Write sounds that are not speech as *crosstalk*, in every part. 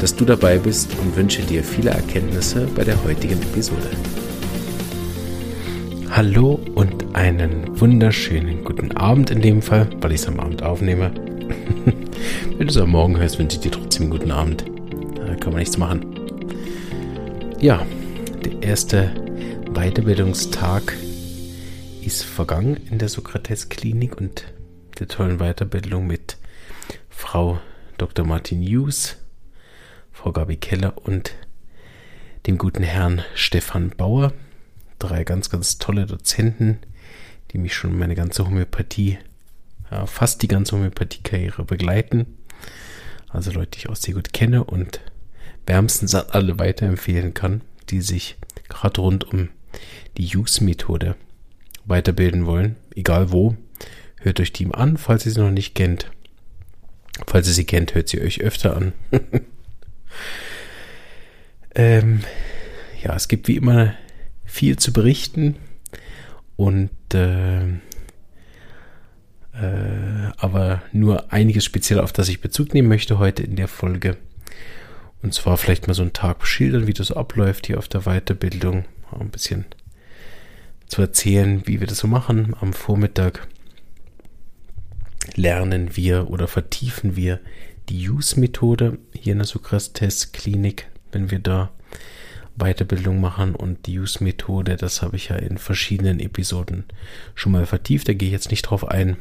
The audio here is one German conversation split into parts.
dass du dabei bist und wünsche dir viele Erkenntnisse bei der heutigen Episode. Hallo und einen wunderschönen guten Abend in dem Fall, weil ich es am Abend aufnehme. *laughs* Wenn du es am Morgen hörst, wünsche ich dir trotzdem einen guten Abend. Da kann man nichts machen. Ja, der erste Weiterbildungstag ist vergangen in der Sokrates-Klinik und der tollen Weiterbildung mit Frau Dr. Martin Hughes Frau Gabi Keller und dem guten Herrn Stefan Bauer. Drei ganz, ganz tolle Dozenten, die mich schon meine ganze Homöopathie, ja, fast die ganze Homöopathie-Karriere begleiten. Also Leute, die ich auch sehr gut kenne und wärmstens an alle weiterempfehlen kann, die sich gerade rund um die Use-Methode weiterbilden wollen, egal wo. Hört euch die an, falls ihr sie noch nicht kennt. Falls ihr sie kennt, hört sie euch öfter an. *laughs* Ähm, ja, es gibt wie immer viel zu berichten und äh, äh, aber nur einiges speziell, auf das ich Bezug nehmen möchte heute in der Folge. Und zwar vielleicht mal so einen Tag schildern, wie das abläuft hier auf der Weiterbildung. Ein bisschen zu erzählen, wie wir das so machen. Am Vormittag lernen wir oder vertiefen wir die Use-Methode hier in der Sokrates-Klinik, wenn wir da Weiterbildung machen und die Use-Methode, das habe ich ja in verschiedenen Episoden schon mal vertieft, da gehe ich jetzt nicht drauf ein,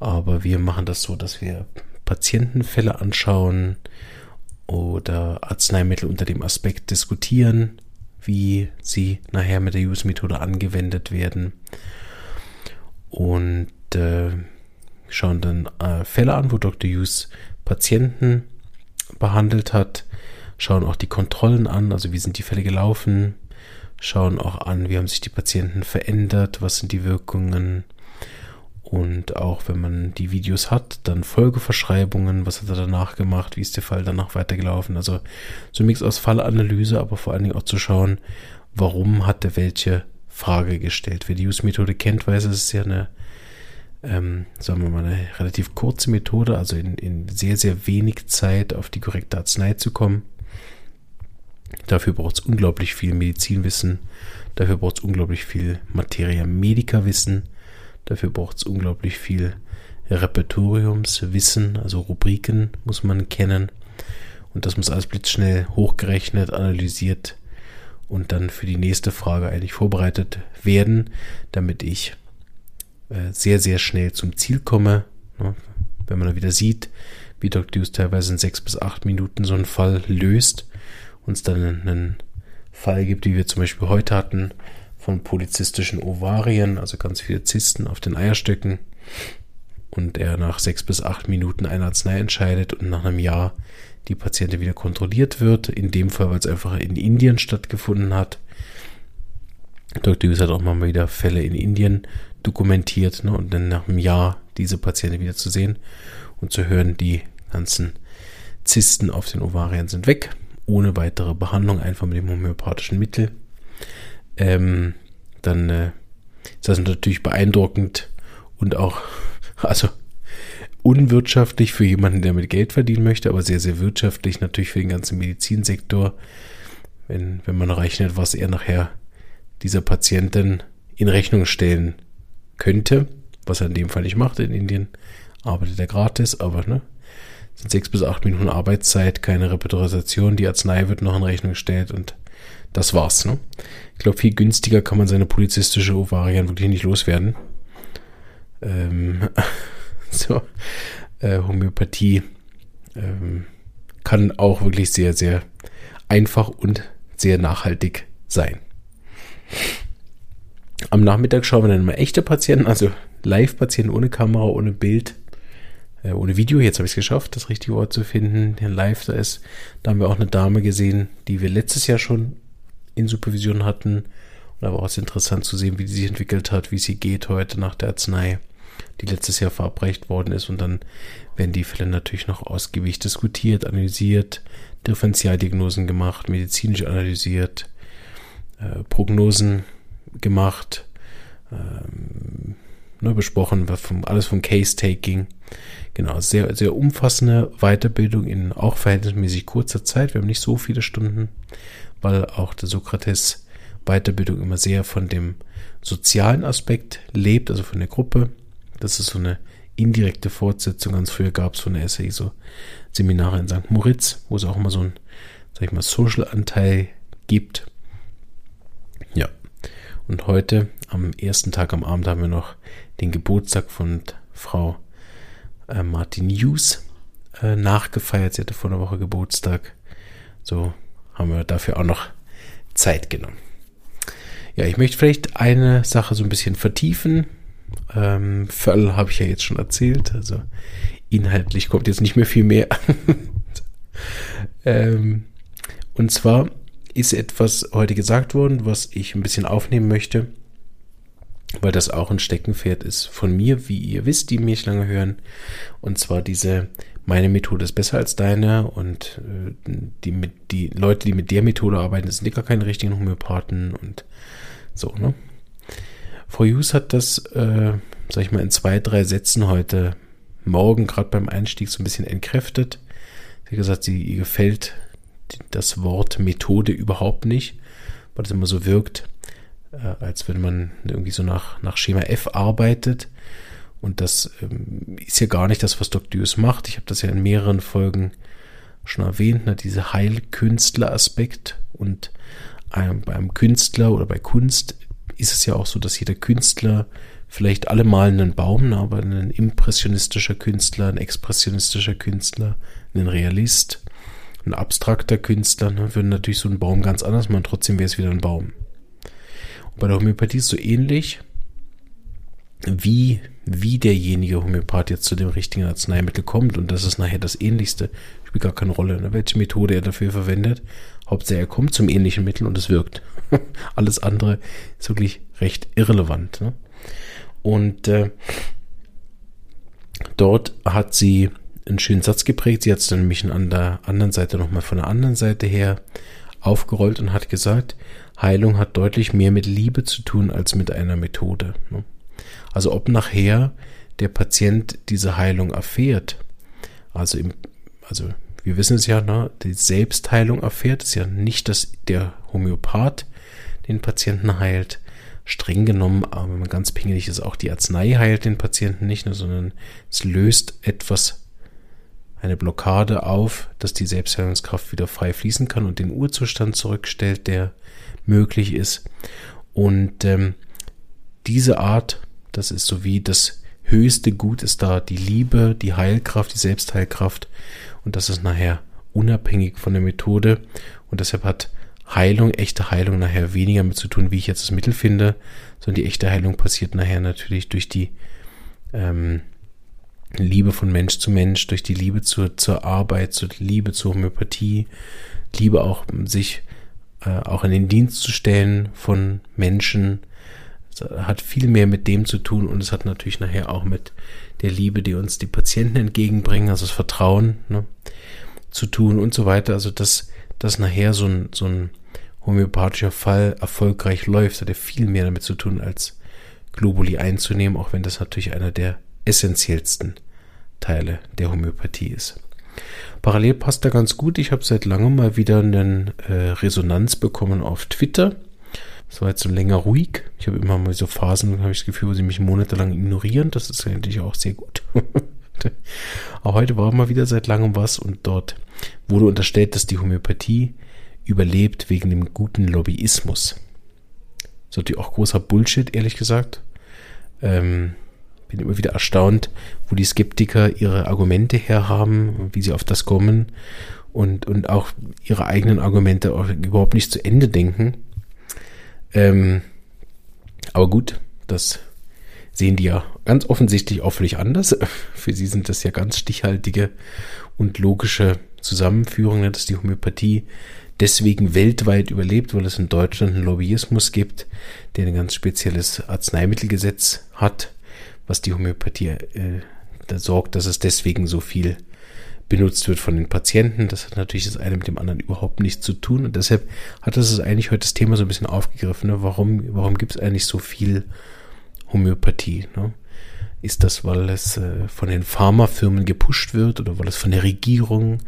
aber wir machen das so, dass wir Patientenfälle anschauen oder Arzneimittel unter dem Aspekt diskutieren, wie sie nachher mit der Use-Methode angewendet werden und äh, schauen dann äh, Fälle an, wo Dr. Hughes Patienten behandelt hat, schauen auch die Kontrollen an, also wie sind die Fälle gelaufen, schauen auch an, wie haben sich die Patienten verändert, was sind die Wirkungen und auch wenn man die Videos hat, dann Folgeverschreibungen, was hat er danach gemacht, wie ist der Fall danach weitergelaufen, also so ein Mix aus Fallanalyse, aber vor allen Dingen auch zu schauen, warum hat er welche Frage gestellt. Wer die Use-Methode kennt, weiß, es ist ja eine ähm, sagen wir mal, eine relativ kurze Methode, also in, in sehr, sehr wenig Zeit auf die korrekte Arznei zu kommen. Dafür braucht es unglaublich viel Medizinwissen, dafür braucht es unglaublich viel Materia Medica Wissen, dafür braucht es unglaublich viel Repertoriumswissen, also Rubriken muss man kennen. Und das muss alles blitzschnell hochgerechnet, analysiert und dann für die nächste Frage eigentlich vorbereitet werden, damit ich sehr, sehr schnell zum Ziel komme. Ne? Wenn man da wieder sieht, wie Dr. Hughes teilweise in sechs bis acht Minuten so einen Fall löst, uns dann einen Fall gibt, wie wir zum Beispiel heute hatten, von polizistischen Ovarien, also ganz viele Zysten auf den Eierstöcken und er nach sechs bis acht Minuten eine Arznei entscheidet und nach einem Jahr die Patientin wieder kontrolliert wird. In dem Fall, weil es einfach in Indien stattgefunden hat. Dr. Hughes hat auch mal wieder Fälle in Indien dokumentiert ne, und dann nach einem Jahr diese Patienten wieder zu sehen und zu hören, die ganzen Zysten auf den Ovarien sind weg, ohne weitere Behandlung, einfach mit dem homöopathischen Mittel. Ähm, dann äh, ist das natürlich beeindruckend und auch, *laughs* also unwirtschaftlich für jemanden, der mit Geld verdienen möchte, aber sehr, sehr wirtschaftlich natürlich für den ganzen Medizinsektor, wenn, wenn man rechnet, was er nachher dieser Patientin in Rechnung stellen könnte, was er in dem Fall nicht macht. In Indien arbeitet er gratis, aber ne, sind sechs bis acht Minuten Arbeitszeit, keine Repertorisation, die Arznei wird noch in Rechnung gestellt und das war's. Ne? Ich glaube, viel günstiger kann man seine polizistische Ovarien wirklich nicht loswerden. Ähm, *laughs* so, äh, Homöopathie ähm, kann auch wirklich sehr, sehr einfach und sehr nachhaltig sein. Am Nachmittag schauen wir dann mal echte Patienten, also Live-Patienten ohne Kamera, ohne Bild, äh, ohne Video. Jetzt habe ich es geschafft, das richtige Wort zu finden. Der Live da ist. Da haben wir auch eine Dame gesehen, die wir letztes Jahr schon in Supervision hatten. Und da war es interessant zu sehen, wie die sich entwickelt hat, wie sie geht heute nach der Arznei, die letztes Jahr verabreicht worden ist. Und dann werden die Fälle natürlich noch ausgiebig diskutiert, analysiert, Differentialdiagnosen gemacht, medizinisch analysiert, äh, Prognosen gemacht, ähm, ne, besprochen, vom, alles vom Case-Taking. Genau, sehr, sehr umfassende Weiterbildung in auch verhältnismäßig kurzer Zeit. Wir haben nicht so viele Stunden, weil auch der Sokrates Weiterbildung immer sehr von dem sozialen Aspekt lebt, also von der Gruppe. Das ist so eine indirekte Fortsetzung. Ganz früher gab es von der SAI so Seminare in St. Moritz, wo es auch immer so ein, sag ich mal, Social-Anteil gibt. Und heute, am ersten Tag am Abend, haben wir noch den Geburtstag von Frau äh, Martin Hughes äh, nachgefeiert. Sie hatte vor einer Woche Geburtstag. So haben wir dafür auch noch Zeit genommen. Ja, ich möchte vielleicht eine Sache so ein bisschen vertiefen. Ähm, Völl habe ich ja jetzt schon erzählt. Also inhaltlich kommt jetzt nicht mehr viel mehr. *laughs* ähm, und zwar ist etwas heute gesagt worden, was ich ein bisschen aufnehmen möchte weil das auch ein Steckenpferd ist von mir, wie ihr wisst, die mich lange hören. Und zwar diese, meine Methode ist besser als deine und äh, die, mit, die Leute, die mit der Methode arbeiten, sind gar keine richtigen Homöopathen und so, ne? Frau Hughes hat das, äh, sag ich mal, in zwei, drei Sätzen heute Morgen, gerade beim Einstieg, so ein bisschen entkräftet. Sie hat gesagt, sie, ihr gefällt das Wort Methode überhaupt nicht, weil es immer so wirkt, äh, als wenn man irgendwie so nach, nach Schema F arbeitet. Und das ähm, ist ja gar nicht das, was Dr. Hughes macht. Ich habe das ja in mehreren Folgen schon erwähnt, ne, diese Heilkünstler-Aspekt. Und ähm, beim Künstler oder bei Kunst ist es ja auch so, dass jeder Künstler vielleicht alle malen einen Baum, ne, aber ein impressionistischer Künstler, ein expressionistischer Künstler, ein Realist, ein abstrakter Künstler ne, würden natürlich so einen Baum ganz anders machen, trotzdem wäre es wieder ein Baum. Bei der Homöopathie ist so ähnlich, wie, wie derjenige Homöopath jetzt zu dem richtigen Arzneimittel kommt. Und das ist nachher das Ähnlichste. Spielt gar keine Rolle, ne? welche Methode er dafür verwendet. Hauptsache er kommt zum ähnlichen Mittel und es wirkt. *laughs* Alles andere ist wirklich recht irrelevant. Ne? Und äh, dort hat sie einen schönen Satz geprägt. Sie hat es dann nämlich an der anderen Seite nochmal von der anderen Seite her aufgerollt und hat gesagt, Heilung hat deutlich mehr mit Liebe zu tun als mit einer Methode. Ne? Also ob nachher der Patient diese Heilung erfährt, also im, also wir wissen es ja, ne, die Selbstheilung erfährt, ist ja nicht, dass der Homöopath den Patienten heilt. Streng genommen, aber wenn man ganz pingelig ist, auch die Arznei heilt den Patienten nicht, ne, sondern es löst etwas, eine Blockade auf, dass die Selbstheilungskraft wieder frei fließen kann und den Urzustand zurückstellt, der möglich ist. Und ähm, diese Art, das ist so wie das höchste Gut ist da, die Liebe, die Heilkraft, die Selbstheilkraft. Und das ist nachher unabhängig von der Methode. Und deshalb hat Heilung, echte Heilung nachher weniger mit zu tun, wie ich jetzt das Mittel finde, sondern die echte Heilung passiert nachher natürlich durch die ähm, Liebe von Mensch zu Mensch, durch die Liebe zur, zur Arbeit, zur Liebe zur Homöopathie, Liebe auch sich äh, auch in den Dienst zu stellen von Menschen. Hat viel mehr mit dem zu tun und es hat natürlich nachher auch mit der Liebe, die uns die Patienten entgegenbringen, also das Vertrauen ne, zu tun und so weiter. Also dass, dass nachher so ein, so ein homöopathischer Fall erfolgreich läuft, hat er viel mehr damit zu tun, als Globuli einzunehmen, auch wenn das natürlich einer der essentiellsten Teile der Homöopathie ist. Parallel passt da ganz gut. Ich habe seit langem mal wieder eine äh, Resonanz bekommen auf Twitter. Es war jetzt so länger ruhig. Ich habe immer mal so Phasen, habe ich das Gefühl, wo sie mich monatelang ignorieren. Das ist eigentlich auch sehr gut. *laughs* Aber heute war mal wieder seit langem was und dort wurde unterstellt, dass die Homöopathie überlebt wegen dem guten Lobbyismus. Das ist natürlich auch großer Bullshit, ehrlich gesagt. Ähm, bin immer wieder erstaunt, wo die Skeptiker ihre Argumente herhaben, wie sie auf das kommen und, und auch ihre eigenen Argumente auch überhaupt nicht zu Ende denken. Ähm, aber gut, das sehen die ja ganz offensichtlich auch völlig anders. *laughs* Für sie sind das ja ganz stichhaltige und logische Zusammenführungen, dass die Homöopathie deswegen weltweit überlebt, weil es in Deutschland einen Lobbyismus gibt, der ein ganz spezielles Arzneimittelgesetz hat, was die Homöopathie äh, da sorgt, dass es deswegen so viel benutzt wird von den Patienten. Das hat natürlich das eine mit dem anderen überhaupt nichts zu tun. Und deshalb hat das eigentlich heute das Thema so ein bisschen aufgegriffen. Ne? Warum, warum gibt es eigentlich so viel Homöopathie? Ne? Ist das, weil es äh, von den Pharmafirmen gepusht wird oder weil es von der Regierung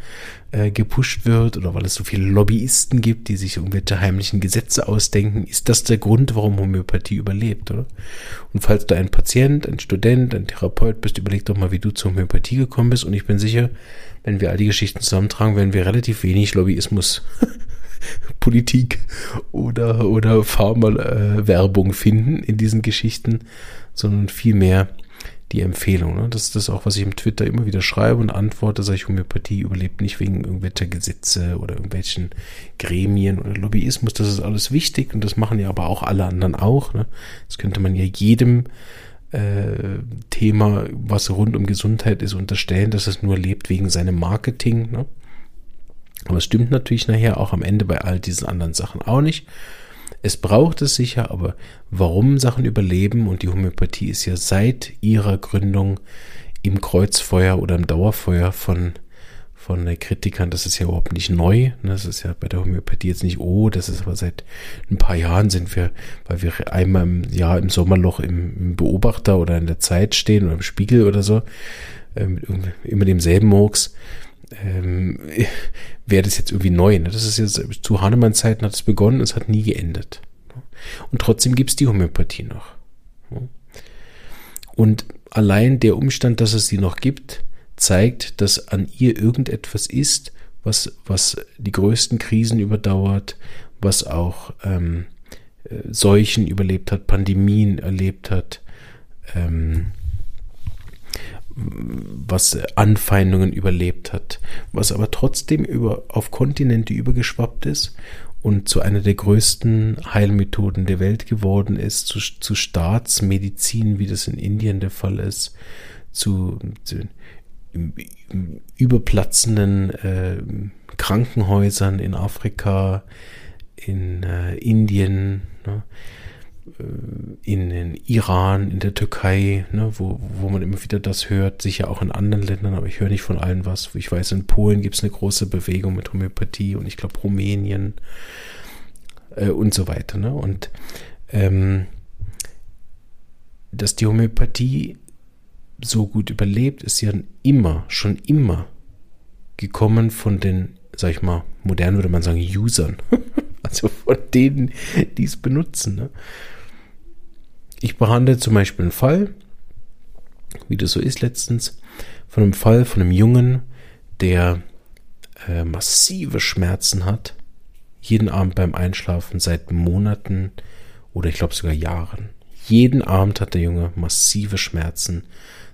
äh, gepusht wird oder weil es so viele Lobbyisten gibt, die sich irgendwelche heimlichen Gesetze ausdenken? Ist das der Grund, warum Homöopathie überlebt, oder? Und falls du ein Patient, ein Student, ein Therapeut bist, überleg doch mal, wie du zur Homöopathie gekommen bist. Und ich bin sicher, wenn wir all die Geschichten zusammentragen, werden wir relativ wenig Lobbyismus *laughs* Politik oder, oder Pharma-Werbung finden in diesen Geschichten, sondern viel mehr die Empfehlung. Ne? Das ist das auch, was ich im Twitter immer wieder schreibe und antworte, sage ich, Homöopathie überlebt nicht wegen irgendwelcher Gesetze oder irgendwelchen Gremien oder Lobbyismus. Das ist alles wichtig und das machen ja aber auch alle anderen auch. Ne? Das könnte man ja jedem äh, Thema, was rund um Gesundheit ist, unterstellen, dass es nur lebt wegen seinem Marketing. Ne? Aber es stimmt natürlich nachher auch am Ende bei all diesen anderen Sachen auch nicht. Es braucht es sicher, aber warum Sachen überleben? Und die Homöopathie ist ja seit ihrer Gründung im Kreuzfeuer oder im Dauerfeuer von von Kritikern, das ist ja überhaupt nicht neu. Das ist ja bei der Homöopathie jetzt nicht, oh, das ist aber seit ein paar Jahren sind wir, weil wir einmal im Jahr im Sommerloch im, im Beobachter oder in der Zeit stehen oder im Spiegel oder so, ähm, immer demselben Murks ähm, *laughs* wäre das jetzt irgendwie neu. Ne? Das ist jetzt zu Hahnemann-Zeiten hat es begonnen, es hat nie geendet. Und trotzdem gibt es die Homöopathie noch. Und allein der Umstand, dass es sie noch gibt, zeigt, dass an ihr irgendetwas ist, was, was die größten Krisen überdauert, was auch ähm, äh, Seuchen überlebt hat, Pandemien erlebt hat, ähm, was Anfeindungen überlebt hat, was aber trotzdem über, auf Kontinente übergeschwappt ist und zu einer der größten Heilmethoden der Welt geworden ist, zu, zu Staatsmedizin, wie das in Indien der Fall ist, zu, zu überplatzenden äh, Krankenhäusern in Afrika, in äh, Indien. Ne? Äh, in den Iran, in der Türkei, ne, wo, wo man immer wieder das hört, sicher auch in anderen Ländern, aber ich höre nicht von allen was. Ich weiß, in Polen gibt es eine große Bewegung mit Homöopathie und ich glaube Rumänien äh, und so weiter. Ne? Und ähm, dass die Homöopathie so gut überlebt, ist ja immer, schon immer gekommen von den, sag ich mal, modern würde man sagen, Usern. *laughs* also von denen, die es benutzen. Ne? Ich behandle zum Beispiel einen Fall, wie das so ist letztens, von einem Fall von einem Jungen, der äh, massive Schmerzen hat, jeden Abend beim Einschlafen seit Monaten oder ich glaube sogar Jahren. Jeden Abend hat der Junge massive Schmerzen.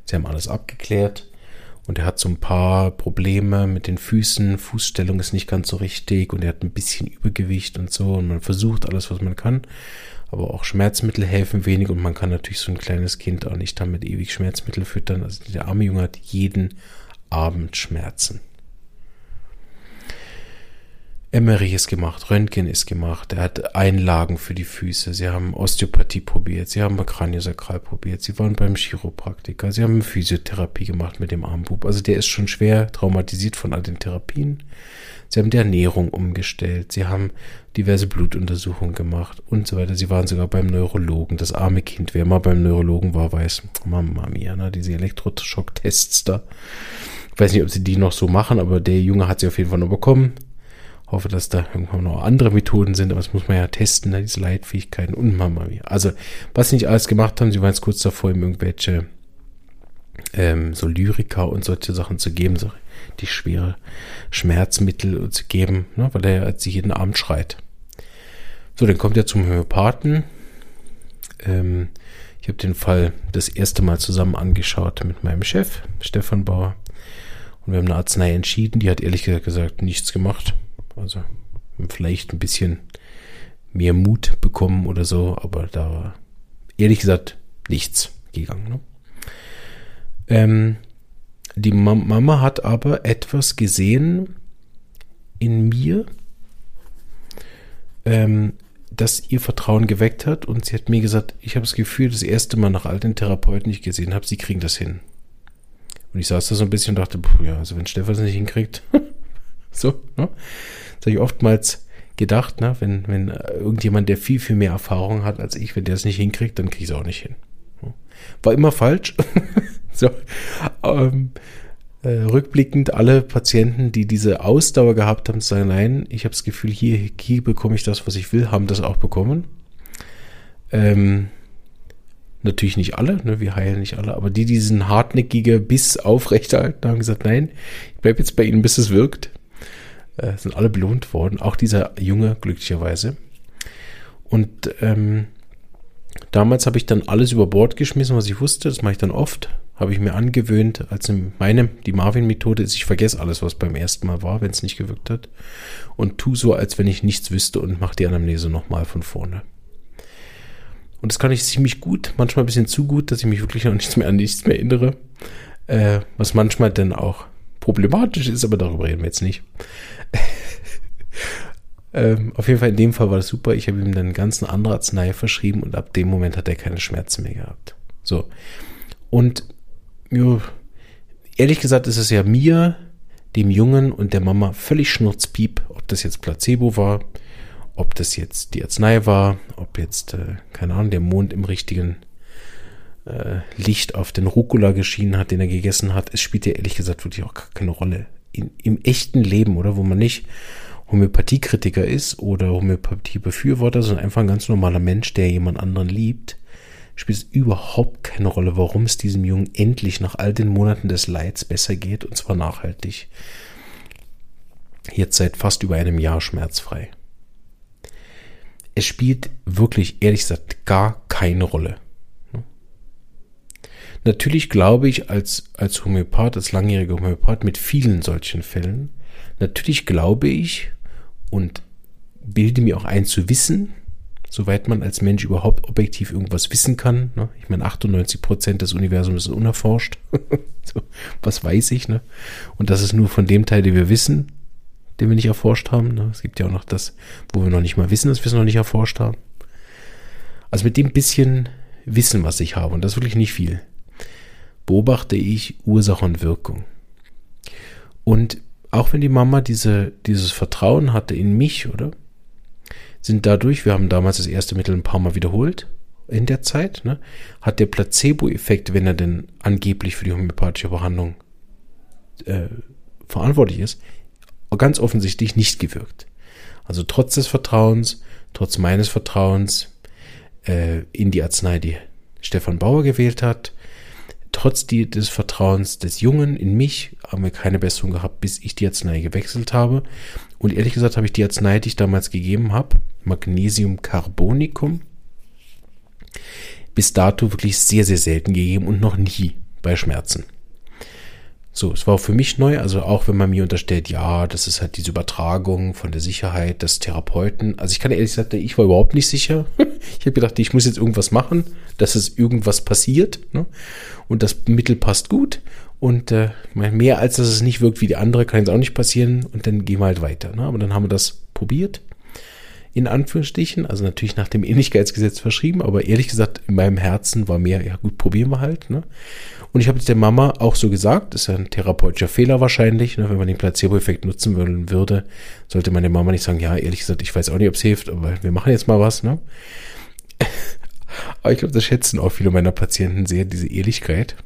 Sie haben alles abgeklärt und er hat so ein paar Probleme mit den Füßen, Fußstellung ist nicht ganz so richtig und er hat ein bisschen Übergewicht und so und man versucht alles, was man kann aber auch Schmerzmittel helfen wenig und man kann natürlich so ein kleines Kind auch nicht damit ewig Schmerzmittel füttern. Also der arme Junge hat jeden Abend Schmerzen. MRI ist gemacht, Röntgen ist gemacht, er hat Einlagen für die Füße, sie haben Osteopathie probiert, sie haben Kraniosakral probiert, sie waren beim Chiropraktiker, sie haben Physiotherapie gemacht mit dem Armbub. Also der ist schon schwer traumatisiert von all den Therapien. Sie haben die Ernährung umgestellt, sie haben diverse Blutuntersuchungen gemacht und so weiter. Sie waren sogar beim Neurologen. Das arme Kind, wer mal beim Neurologen war, weiß, Mama mia, ne, diese Elektroschocktests da. Ich weiß nicht, ob sie die noch so machen, aber der Junge hat sie auf jeden Fall noch bekommen. Hoffe, dass da irgendwann noch andere Methoden sind, aber das muss man ja testen, ne, diese Leitfähigkeiten und Mama mia. Also, was sie nicht alles gemacht haben, sie waren jetzt kurz davor, ihm irgendwelche ähm, so Lyrika und solche Sachen zu geben, so die schwere Schmerzmittel zu geben, ne, weil er jetzt jeden Abend schreit. So, dann kommt er zum Homöopathen. Ähm, ich habe den Fall das erste Mal zusammen angeschaut mit meinem Chef, Stefan Bauer. Und wir haben eine Arznei entschieden. Die hat ehrlich gesagt nichts gemacht. Also vielleicht ein bisschen mehr Mut bekommen oder so, aber da war ehrlich gesagt nichts gegangen. Ne? Ähm, die Mama hat aber etwas gesehen in mir, ähm, das ihr Vertrauen geweckt hat und sie hat mir gesagt, ich habe das Gefühl, das erste Mal nach all den Therapeuten, die ich gesehen habe, sie kriegen das hin. Und ich saß da so ein bisschen und dachte, ja, also wenn Stefan es nicht hinkriegt, *laughs* so, ne? Das habe ich oftmals gedacht, ne? wenn, wenn irgendjemand, der viel, viel mehr Erfahrung hat als ich, wenn der es nicht hinkriegt, dann kriege ich es auch nicht hin. War immer falsch. *laughs* so, ähm, äh, rückblickend alle Patienten, die diese Ausdauer gehabt haben, sagen, nein, ich habe das Gefühl, hier, hier bekomme ich das, was ich will, haben das auch bekommen. Ähm, natürlich nicht alle, ne, wir heilen nicht alle, aber die, die diesen hartnäckige Biss aufrechterhalten, haben gesagt, nein, ich bleibe jetzt bei ihnen, bis es wirkt. Äh, sind alle belohnt worden, auch dieser Junge glücklicherweise. Und ähm, damals habe ich dann alles über Bord geschmissen, was ich wusste. Das mache ich dann oft. Habe ich mir angewöhnt, als in meinem, die Marvin-Methode ist, ich vergesse alles, was beim ersten Mal war, wenn es nicht gewirkt hat. Und tu so, als wenn ich nichts wüsste und mache die Anamnese nochmal von vorne. Und das kann ich ziemlich gut, manchmal ein bisschen zu gut, dass ich mich wirklich an nichts mehr an nichts mehr erinnere. Äh, was manchmal dann auch problematisch ist, aber darüber reden wir jetzt nicht. Ähm, auf jeden Fall in dem Fall war das super. Ich habe ihm dann ganz eine andere Arznei verschrieben und ab dem Moment hat er keine Schmerzen mehr gehabt. So. Und jo, ehrlich gesagt ist es ja mir, dem Jungen und der Mama völlig schnurzpiep, ob das jetzt Placebo war, ob das jetzt die Arznei war, ob jetzt, äh, keine Ahnung, der Mond im richtigen äh, Licht auf den Rucola geschienen hat, den er gegessen hat. Es spielt ja ehrlich gesagt wirklich auch keine Rolle. In, Im echten Leben, oder? Wo man nicht Homöopathiekritiker ist oder Homöopathiebefürworter, sondern einfach ein ganz normaler Mensch, der jemand anderen liebt, spielt es überhaupt keine Rolle, warum es diesem Jungen endlich nach all den Monaten des Leids besser geht und zwar nachhaltig. Jetzt seit fast über einem Jahr schmerzfrei. Es spielt wirklich, ehrlich gesagt, gar keine Rolle. Natürlich glaube ich als, als Homöopath, als langjähriger Homöopath mit vielen solchen Fällen, natürlich glaube ich und bilde mir auch ein zu wissen, soweit man als Mensch überhaupt objektiv irgendwas wissen kann. Ne? Ich meine, 98 Prozent des Universums ist unerforscht. *laughs* so, was weiß ich? Ne? Und das ist nur von dem Teil, den wir wissen, den wir nicht erforscht haben. Ne? Es gibt ja auch noch das, wo wir noch nicht mal wissen, dass wir es noch nicht erforscht haben. Also mit dem bisschen Wissen, was ich habe, und das ist wirklich nicht viel, beobachte ich Ursache und Wirkung. Und auch wenn die Mama diese, dieses Vertrauen hatte in mich, oder? Sind dadurch, wir haben damals das erste Mittel ein paar Mal wiederholt in der Zeit, ne, hat der Placebo-Effekt, wenn er denn angeblich für die homöopathische Behandlung äh, verantwortlich ist, ganz offensichtlich nicht gewirkt. Also trotz des Vertrauens, trotz meines Vertrauens äh, in die Arznei, die Stefan Bauer gewählt hat, trotz des Vertrauens des Jungen in mich haben wir keine Besserung gehabt, bis ich die Arznei gewechselt habe. Und ehrlich gesagt habe ich die Arznei, die ich damals gegeben habe, Magnesium Carbonicum, bis dato wirklich sehr, sehr selten gegeben und noch nie bei Schmerzen. So, es war auch für mich neu, also auch wenn man mir unterstellt, ja, das ist halt diese Übertragung von der Sicherheit des Therapeuten. Also ich kann ehrlich sagen, ich war überhaupt nicht sicher. *laughs* Ich habe gedacht, ich muss jetzt irgendwas machen, dass es irgendwas passiert. Ne? Und das Mittel passt gut. Und äh, mehr als dass es nicht wirkt wie die andere, kann jetzt auch nicht passieren. Und dann gehen wir halt weiter. Ne? Aber dann haben wir das probiert. In Anführungsstrichen, also natürlich nach dem Ähnlichkeitsgesetz verschrieben, aber ehrlich gesagt, in meinem Herzen war mehr, ja gut, probieren wir halt. Ne? Und ich habe es der Mama auch so gesagt, ist ja ein therapeutischer Fehler wahrscheinlich, ne, wenn man den Placebo-Effekt nutzen wollen würde, sollte man der Mama nicht sagen, ja, ehrlich gesagt, ich weiß auch nicht, ob es hilft, aber wir machen jetzt mal was. Ne? *laughs* aber ich glaube, das schätzen auch viele meiner Patienten sehr, diese Ehrlichkeit.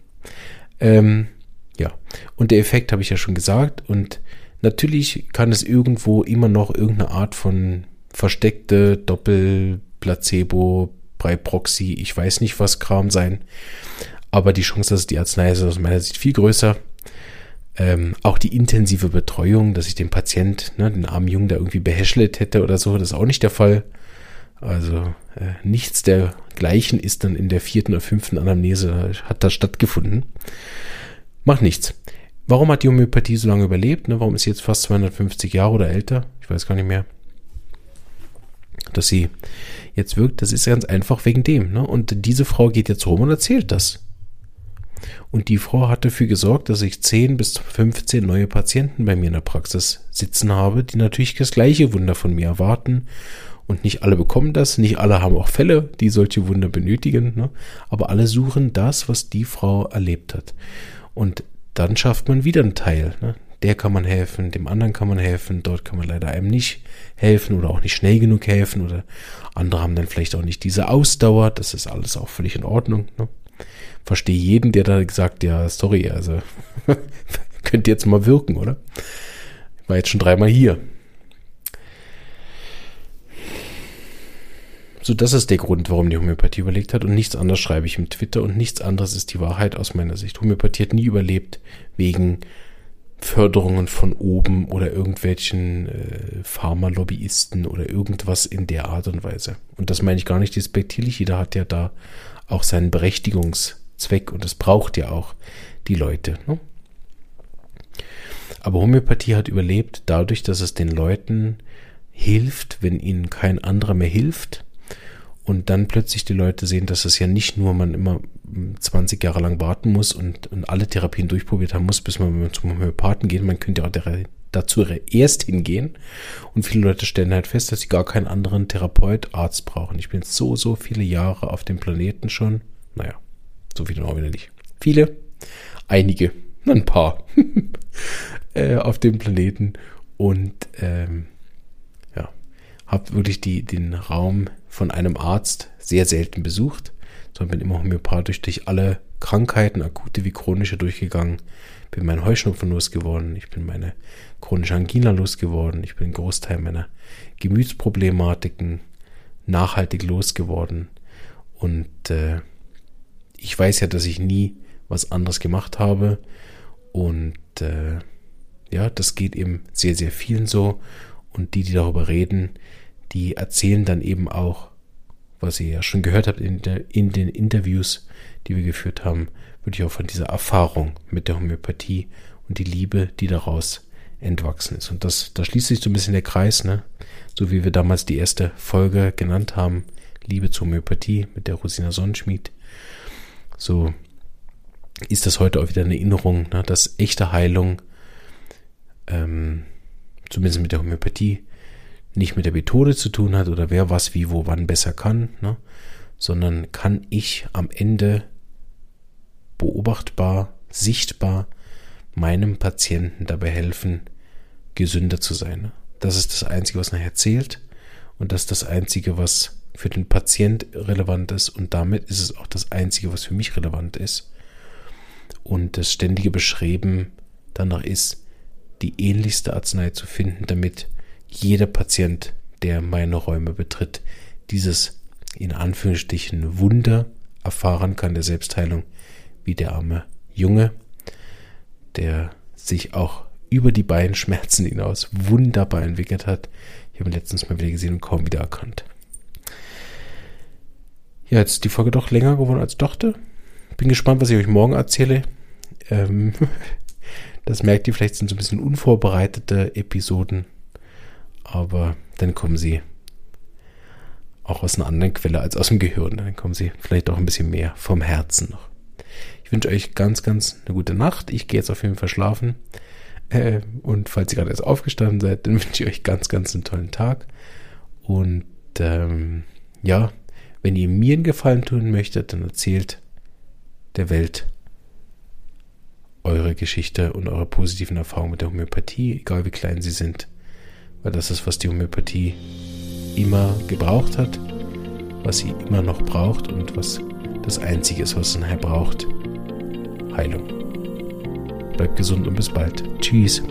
Ähm, ja, und der Effekt habe ich ja schon gesagt. Und natürlich kann es irgendwo immer noch irgendeine Art von versteckte Doppel-Placebo, bei Proxy, ich weiß nicht was Kram sein. Aber die Chance, dass es die Arznei ist, aus meiner Sicht viel größer. Ähm, auch die intensive Betreuung, dass ich den Patient, ne, den armen Jungen, da irgendwie behäschelt hätte oder so, das ist auch nicht der Fall. Also äh, nichts dergleichen ist dann in der vierten oder fünften Anamnese, hat da stattgefunden. Macht nichts. Warum hat die Homöopathie so lange überlebt? Ne? Warum ist sie jetzt fast 250 Jahre oder älter? Ich weiß gar nicht mehr. Dass sie jetzt wirkt, das ist ganz einfach wegen dem. Ne? Und diese Frau geht jetzt rum und erzählt das. Und die Frau hat dafür gesorgt, dass ich 10 bis 15 neue Patienten bei mir in der Praxis sitzen habe, die natürlich das gleiche Wunder von mir erwarten Und nicht alle bekommen das, nicht alle haben auch Fälle, die solche Wunder benötigen, ne? aber alle suchen das, was die Frau erlebt hat. Und dann schafft man wieder einen Teil. Ne? Der kann man helfen, dem anderen kann man helfen, dort kann man leider einem nicht helfen oder auch nicht schnell genug helfen oder andere haben dann vielleicht auch nicht diese Ausdauer, das ist alles auch völlig in Ordnung. Ne? Verstehe jeden, der da gesagt, ja, sorry, also *laughs* könnte jetzt mal wirken, oder? War jetzt schon dreimal hier. So, das ist der Grund, warum die Homöopathie überlegt hat und nichts anderes schreibe ich im Twitter und nichts anderes ist die Wahrheit aus meiner Sicht. Homöopathie hat nie überlebt wegen Förderungen von oben oder irgendwelchen äh, Pharmalobbyisten oder irgendwas in der Art und Weise. Und das meine ich gar nicht despektierlich. Jeder hat ja da auch seinen Berechtigungszweck und das braucht ja auch die Leute. Ne? Aber Homöopathie hat überlebt dadurch, dass es den Leuten hilft, wenn ihnen kein anderer mehr hilft und dann plötzlich die Leute sehen, dass es ja nicht nur man immer 20 Jahre lang warten muss und, und alle Therapien durchprobiert haben muss, bis man zum Homöopathen geht. Man könnte ja auch dazu erst hingehen. Und viele Leute stellen halt fest, dass sie gar keinen anderen Therapeut, Arzt brauchen. Ich bin so, so viele Jahre auf dem Planeten schon. Naja, so viele auch wieder nicht. Viele, einige, ein paar *laughs* äh, auf dem Planeten. Und ähm, ja, habe wirklich die, den Raum von einem Arzt sehr selten besucht, sondern bin immer homöopathisch durch alle Krankheiten, akute wie chronische, durchgegangen. Bin meinen Heuschnupfen losgeworden, ich bin meine chronische Angina losgeworden, ich bin einen Großteil meiner Gemütsproblematiken nachhaltig losgeworden. Und äh, ich weiß ja, dass ich nie was anderes gemacht habe. Und äh, ja, das geht eben sehr, sehr vielen so. Und die, die darüber reden, die erzählen dann eben auch, was ihr ja schon gehört habt in, der, in den Interviews, die wir geführt haben, wirklich auch von dieser Erfahrung mit der Homöopathie und die Liebe, die daraus entwachsen ist. Und das, da schließt sich so ein bisschen der Kreis, ne? So wie wir damals die erste Folge genannt haben, Liebe zur Homöopathie mit der Rosina Sonnenschmied. So ist das heute auch wieder eine Erinnerung, ne? dass echte Heilung, ähm, zumindest mit der Homöopathie, nicht mit der Methode zu tun hat oder wer was wie wo wann besser kann, ne? sondern kann ich am Ende beobachtbar, sichtbar meinem Patienten dabei helfen, gesünder zu sein. Ne? Das ist das Einzige, was nachher zählt und das ist das Einzige, was für den Patient relevant ist und damit ist es auch das Einzige, was für mich relevant ist. Und das ständige Beschreiben danach ist, die ähnlichste Arznei zu finden, damit jeder Patient, der meine Räume betritt, dieses in Anführungsstrichen Wunder erfahren kann der Selbstheilung, wie der arme Junge, der sich auch über die Beinschmerzen hinaus wunderbar entwickelt hat. Ich habe ihn letztens mal wieder gesehen und kaum wieder erkannt. Ja, jetzt ist die Folge doch länger geworden als dachte. Bin gespannt, was ich euch morgen erzähle. Ähm, *laughs* das merkt ihr, vielleicht sind so ein bisschen unvorbereitete Episoden aber dann kommen sie auch aus einer anderen Quelle als aus dem Gehirn. Dann kommen sie vielleicht auch ein bisschen mehr vom Herzen noch. Ich wünsche euch ganz, ganz eine gute Nacht. Ich gehe jetzt auf jeden Fall schlafen. Äh, und falls ihr gerade erst aufgestanden seid, dann *laughs* wünsche ich euch ganz, ganz einen tollen Tag. Und ähm, ja, wenn ihr mir einen Gefallen tun möchtet, dann erzählt der Welt eure Geschichte und eure positiven Erfahrungen mit der Homöopathie, egal wie klein sie sind weil das ist, was die Homöopathie immer gebraucht hat, was sie immer noch braucht und was das Einzige ist, was es braucht. Heilung. Bleibt gesund und bis bald. Tschüss.